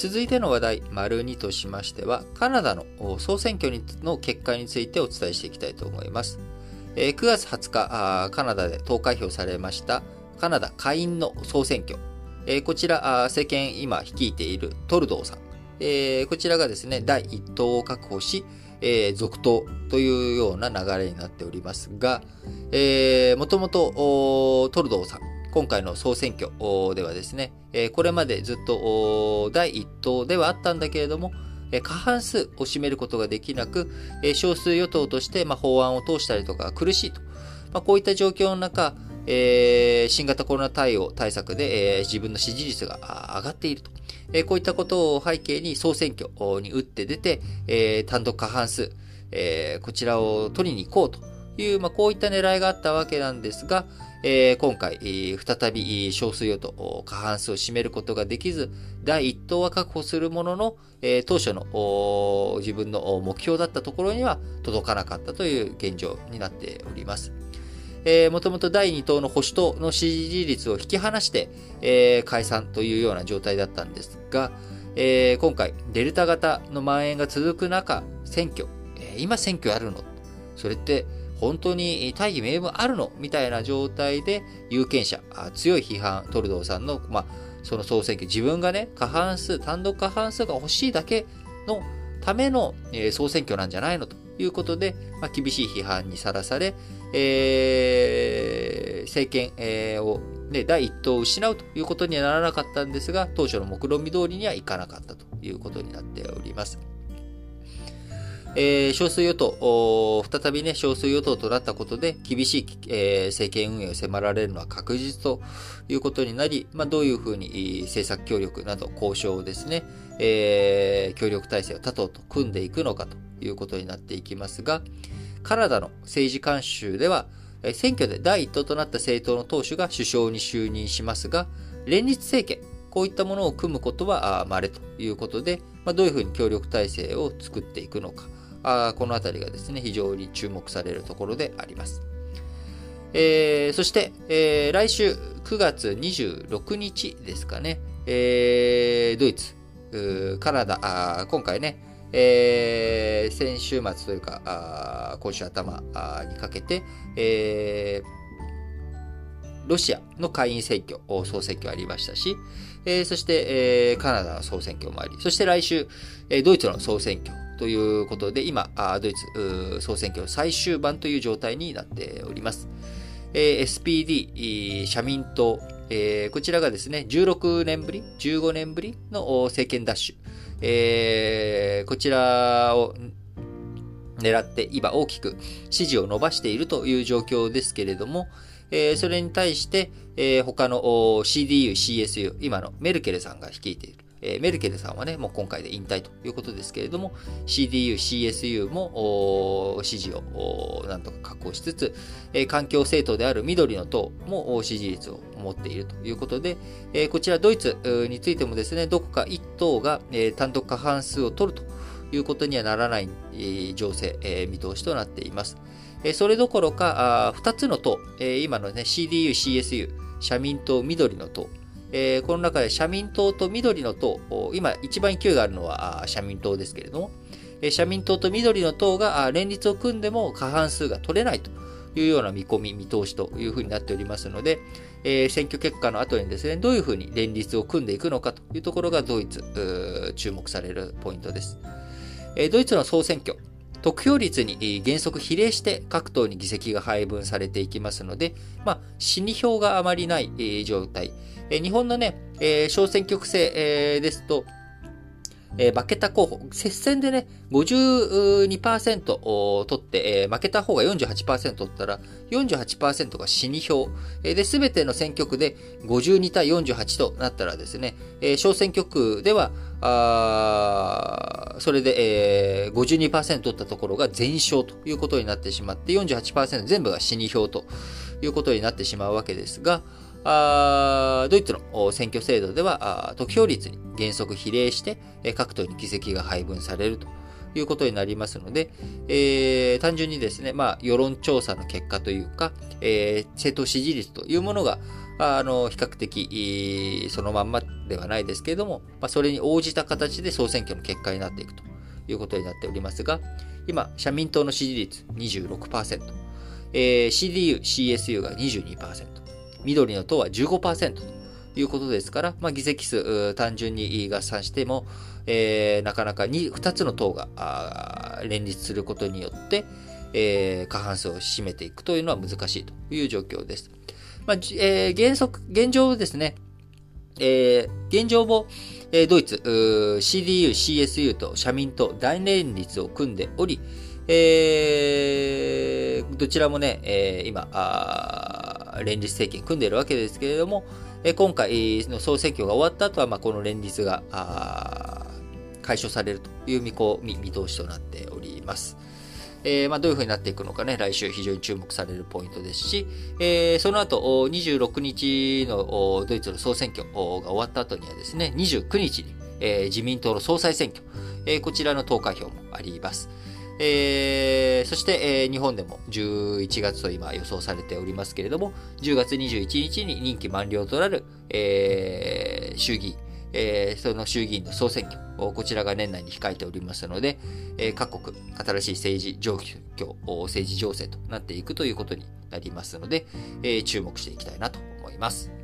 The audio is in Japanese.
続いての話題、丸2としましては、カナダの総選挙の結果についてお伝えしていきたいと思います。9月20日、カナダで投開票されましたカナダ下院の総選挙。こちら、政権今率いているトルドーさん。こちらがですね、第1党を確保し、続投というような流れになっておりますが、もともとトルドーさん、今回の総選挙ではですね、これまでずっと第1党ではあったんだけれども、過半数を占めることができなく、少数与党として法案を通したりとか苦しいと。こういった状況の中、新型コロナ対応対策で、自分の支持率が上がっていると。こういったことを背景に総選挙に打って出て、単独過半数、こちらを取りに行こうという、まあ、こういった狙いがあったわけなんですが、えー、今回、再び少数与党過半数を占めることができず、第1党は確保するものの、えー、当初の自分の目標だったところには届かなかったという現状になっております。えー、もともと第2党の保守党の支持率を引き離して、えー、解散というような状態だったんですが、えー、今回、デルタ型の蔓延が続く中、選挙、えー、今選挙あるの？それって、本当に大義名分あるのみたいな状態で有権者、強い批判、トルドーさんの、まあ、その総選挙、自分がね、過半数、単独過半数が欲しいだけのための、え、総選挙なんじゃないのということで、まあ、厳しい批判にさらされ、えー、政権、を、ね、第一党を失うということにはならなかったんですが、当初の目論見通りにはいかなかったということになっております。えー、少数与党、再びね、少数与党となったことで、厳しい、えー、政権運営を迫られるのは確実ということになり、まあ、どういうふうに政策協力など交渉をですね、えー、協力体制を他党と組んでいくのかということになっていきますが、カナダの政治慣習では、選挙で第一党となった政党の党首が首相に就任しますが、連立政権、こういったものを組むことは稀ということで、まあ、どういうふうに協力体制を作っていくのか、あこのあたりがですね、非常に注目されるところであります。えー、そして、えー、来週9月26日ですかね、えー、ドイツ、カナダ、あ今回ね、えー、先週末というか、あ今週頭にかけて、えー、ロシアの下院選挙、総選挙ありましたし、えー、そして、えー、カナダの総選挙もあり、そして来週、えー、ドイツの総選挙ということで、今、ドイツ総選挙最終盤という状態になっております。え SPD、社民党え、こちらがですね、16年ぶり、15年ぶりの政権奪取、こちらを狙って今大きく支持を伸ばしているという状況ですけれどもえ、それに対してえ、他の CDU、CSU、今のメルケルさんが率いているえー、メルケルさんはね、もう今回で引退ということですけれども、CDU、CSU も支持をなんとか確保しつつ、えー、環境政党である緑の党も支持率を持っているということで、えー、こちらドイツについてもですね、どこか1党が、えー、単独過半数を取るということにはならない、えー、情勢、えー、見通しとなっています。えー、それどころか、あ2つの党、えー、今のね、CDU、CSU、社民党、緑の党、えー、この中で社民党と緑の党、今一番勢いがあるのは社民党ですけれども、社民党と緑の党が連立を組んでも過半数が取れないというような見込み、見通しというふうになっておりますので、えー、選挙結果の後にですね、どういうふうに連立を組んでいくのかというところがドイツ、注目されるポイントです。えー、ドイツの総選挙、得票率に原則比例して各党に議席が配分されていきますので、まあ、死に票があまりない状態。日本のね、小選挙区制ですと、えー、負けた候補、接戦でね、52%取って、えー、負けた方が48%取ったら、48%が死に票。えー、で、すべての選挙区で52対48となったらですね、えー、小選挙区では、あそれで、えー、52%取ったところが全勝ということになってしまって、48%全部が死に票ということになってしまうわけですが、ドイツの選挙制度では、得票率に原則比例して、各党に議席が配分されるということになりますので、えー、単純にですね、まあ、世論調査の結果というか、えー、政党支持率というものが、あの、比較的、そのまんまではないですけれども、まあ、それに応じた形で総選挙の結果になっていくということになっておりますが、今、社民党の支持率26%、えー、CDU、CSU が22%、緑の党は15%ということですから、まあ、議席数単純に合算しても、えー、なかなか 2, 2つの党が連立することによって、えー、過半数を占めていくというのは難しいという状況です。まあえー、原則、現状ですね、えー、現状も、えー、ドイツ、CDU、CSU と社民党大連立を組んでおり、えー、どちらもね、えー、今連立政権組んでいるわけですけれども、え、今回の総選挙が終わった後は、まあ、この連立が解消されるという見込み、見通しとなっております。えー、まあ、どういう風になっていくのかね、来週非常に注目されるポイントですし、えー、その後、26日のドイツの総選挙が終わった後にはですね、29日に、えー、自民党の総裁選挙、えー、こちらの投開票もあります。えー、そして、えー、日本でも11月と今予想されておりますけれども、10月21日に任期満了となる、えー、衆議院、えー、その衆議院の総選挙、こちらが年内に控えておりますので、えー、各国、新しい政治状況、政治情勢となっていくということになりますので、えー、注目していきたいなと思います。